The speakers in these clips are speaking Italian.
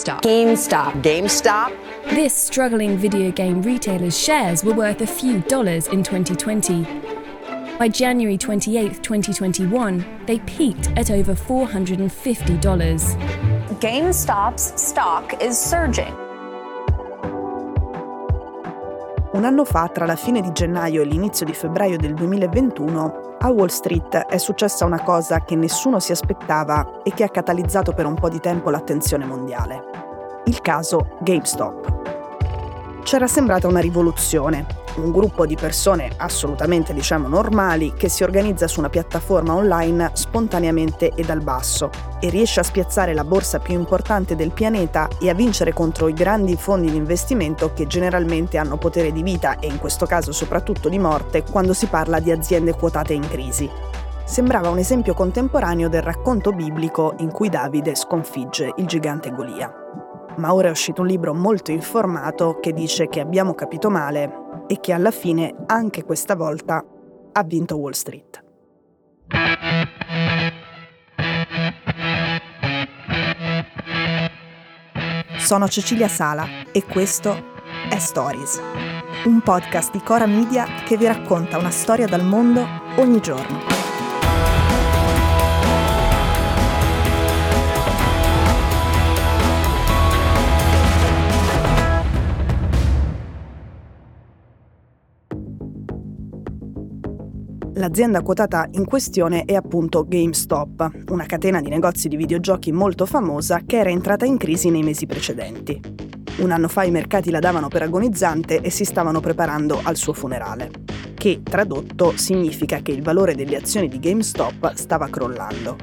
GameStop. GameStop. GameStop? This struggling video game retailer's shares were worth a few dollars in 2020. By January 28, 2021, they peaked at over $450. GameStop's stock is surging. Un anno fa, tra la fine di gennaio e l'inizio di febbraio del 2021, a Wall Street è successa una cosa che nessuno si aspettava e che ha catalizzato per un po' di tempo l'attenzione mondiale. Il caso GameStop. C'era sembrata una rivoluzione, un gruppo di persone assolutamente diciamo normali che si organizza su una piattaforma online spontaneamente e dal basso e riesce a spiazzare la borsa più importante del pianeta e a vincere contro i grandi fondi di investimento che generalmente hanno potere di vita e in questo caso soprattutto di morte quando si parla di aziende quotate in crisi. Sembrava un esempio contemporaneo del racconto biblico in cui Davide sconfigge il gigante Golia. Ma ora è uscito un libro molto informato che dice che abbiamo capito male e che alla fine, anche questa volta, ha vinto Wall Street. Sono Cecilia Sala e questo è Stories, un podcast di Cora Media che vi racconta una storia dal mondo ogni giorno. L'azienda quotata in questione è appunto GameStop, una catena di negozi di videogiochi molto famosa che era entrata in crisi nei mesi precedenti. Un anno fa i mercati la davano per agonizzante e si stavano preparando al suo funerale, che tradotto significa che il valore delle azioni di GameStop stava crollando.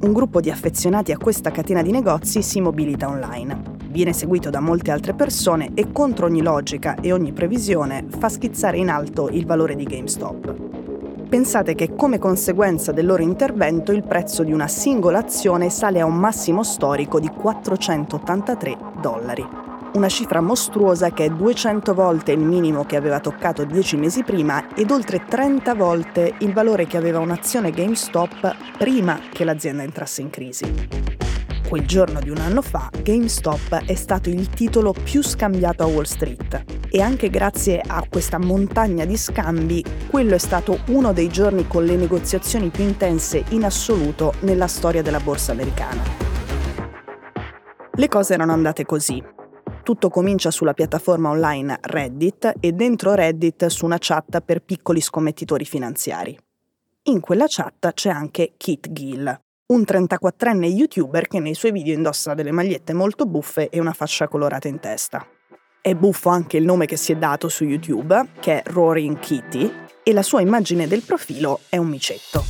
Un gruppo di affezionati a questa catena di negozi si mobilita online. Viene seguito da molte altre persone e contro ogni logica e ogni previsione fa schizzare in alto il valore di GameStop pensate che come conseguenza del loro intervento il prezzo di una singola azione sale a un massimo storico di 483 dollari. Una cifra mostruosa che è 200 volte il minimo che aveva toccato 10 mesi prima ed oltre 30 volte il valore che aveva un'azione GameStop prima che l'azienda entrasse in crisi quel giorno di un anno fa, GameStop è stato il titolo più scambiato a Wall Street e anche grazie a questa montagna di scambi, quello è stato uno dei giorni con le negoziazioni più intense in assoluto nella storia della borsa americana. Le cose erano andate così. Tutto comincia sulla piattaforma online Reddit e dentro Reddit su una chat per piccoli scommettitori finanziari. In quella chat c'è anche Kit Gill, un 34enne youtuber che nei suoi video indossa delle magliette molto buffe e una fascia colorata in testa. È buffo anche il nome che si è dato su YouTube, che è Roaring Kitty, e la sua immagine del profilo è un micetto.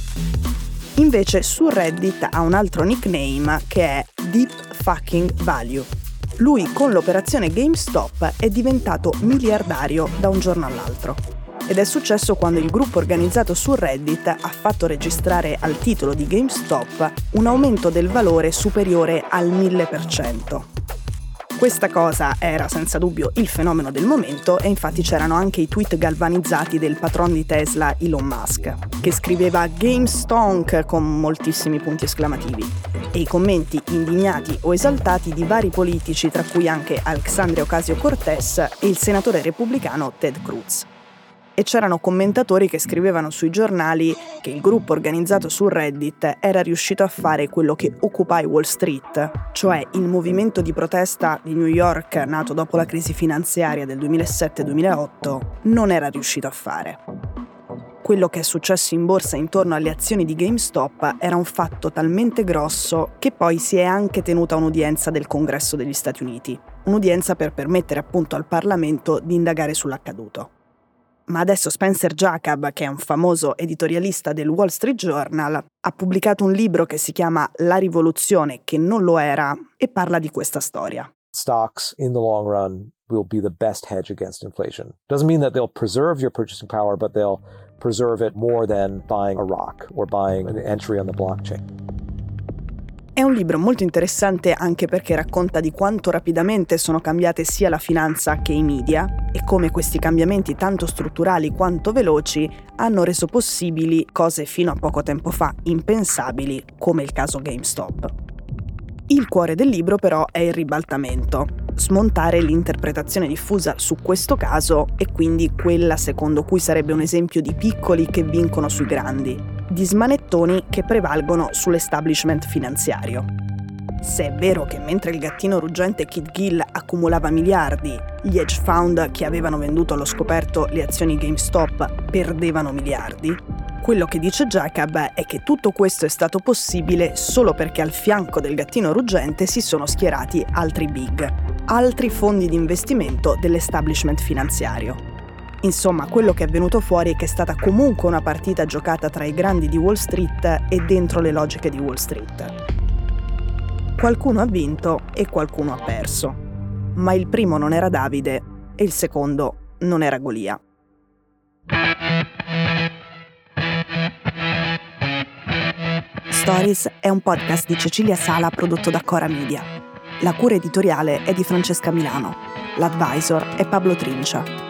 Invece su Reddit ha un altro nickname che è Deep Fucking Value. Lui con l'operazione GameStop è diventato miliardario da un giorno all'altro ed è successo quando il gruppo organizzato su Reddit ha fatto registrare al titolo di GameStop un aumento del valore superiore al 1000%. Questa cosa era senza dubbio il fenomeno del momento e infatti c'erano anche i tweet galvanizzati del patron di Tesla Elon Musk, che scriveva GameStonk con moltissimi punti esclamativi, e i commenti indignati o esaltati di vari politici, tra cui anche Alexandria Ocasio-Cortez e il senatore repubblicano Ted Cruz e c'erano commentatori che scrivevano sui giornali che il gruppo organizzato su Reddit era riuscito a fare quello che Occupy Wall Street, cioè il movimento di protesta di New York nato dopo la crisi finanziaria del 2007-2008, non era riuscito a fare. Quello che è successo in borsa intorno alle azioni di GameStop era un fatto talmente grosso che poi si è anche tenuta un'udienza del Congresso degli Stati Uniti, un'udienza per permettere appunto al Parlamento di indagare sull'accaduto ma adesso Spencer Jacob, che è un famoso editorialista del Wall Street Journal, ha pubblicato un libro che si chiama La rivoluzione che non lo era e parla di questa storia. Stocks in the long run will be the best hedge against inflation. Doesn't mean that they'll preserve your purchasing power, but they'll preserve it more than buying a rock or buying an entry on the blockchain. È un libro molto interessante anche perché racconta di quanto rapidamente sono cambiate sia la finanza che i media e come questi cambiamenti tanto strutturali quanto veloci hanno reso possibili cose fino a poco tempo fa impensabili come il caso GameStop. Il cuore del libro però è il ribaltamento, smontare l'interpretazione diffusa su questo caso e quindi quella secondo cui sarebbe un esempio di piccoli che vincono sui grandi, di smanettoni che prevalgono sull'establishment finanziario. Se è vero che mentre il gattino ruggente Kid Gill accumulava miliardi, gli hedge fund che avevano venduto allo scoperto le azioni GameStop perdevano miliardi, quello che dice Jacob è che tutto questo è stato possibile solo perché al fianco del gattino ruggente si sono schierati altri big, altri fondi di investimento dell'establishment finanziario. Insomma, quello che è venuto fuori è che è stata comunque una partita giocata tra i grandi di Wall Street e dentro le logiche di Wall Street. Qualcuno ha vinto e qualcuno ha perso. Ma il primo non era Davide e il secondo non era Golia. Stories è un podcast di Cecilia Sala prodotto da Cora Media. La cura editoriale è di Francesca Milano. L'advisor è Pablo Trincia.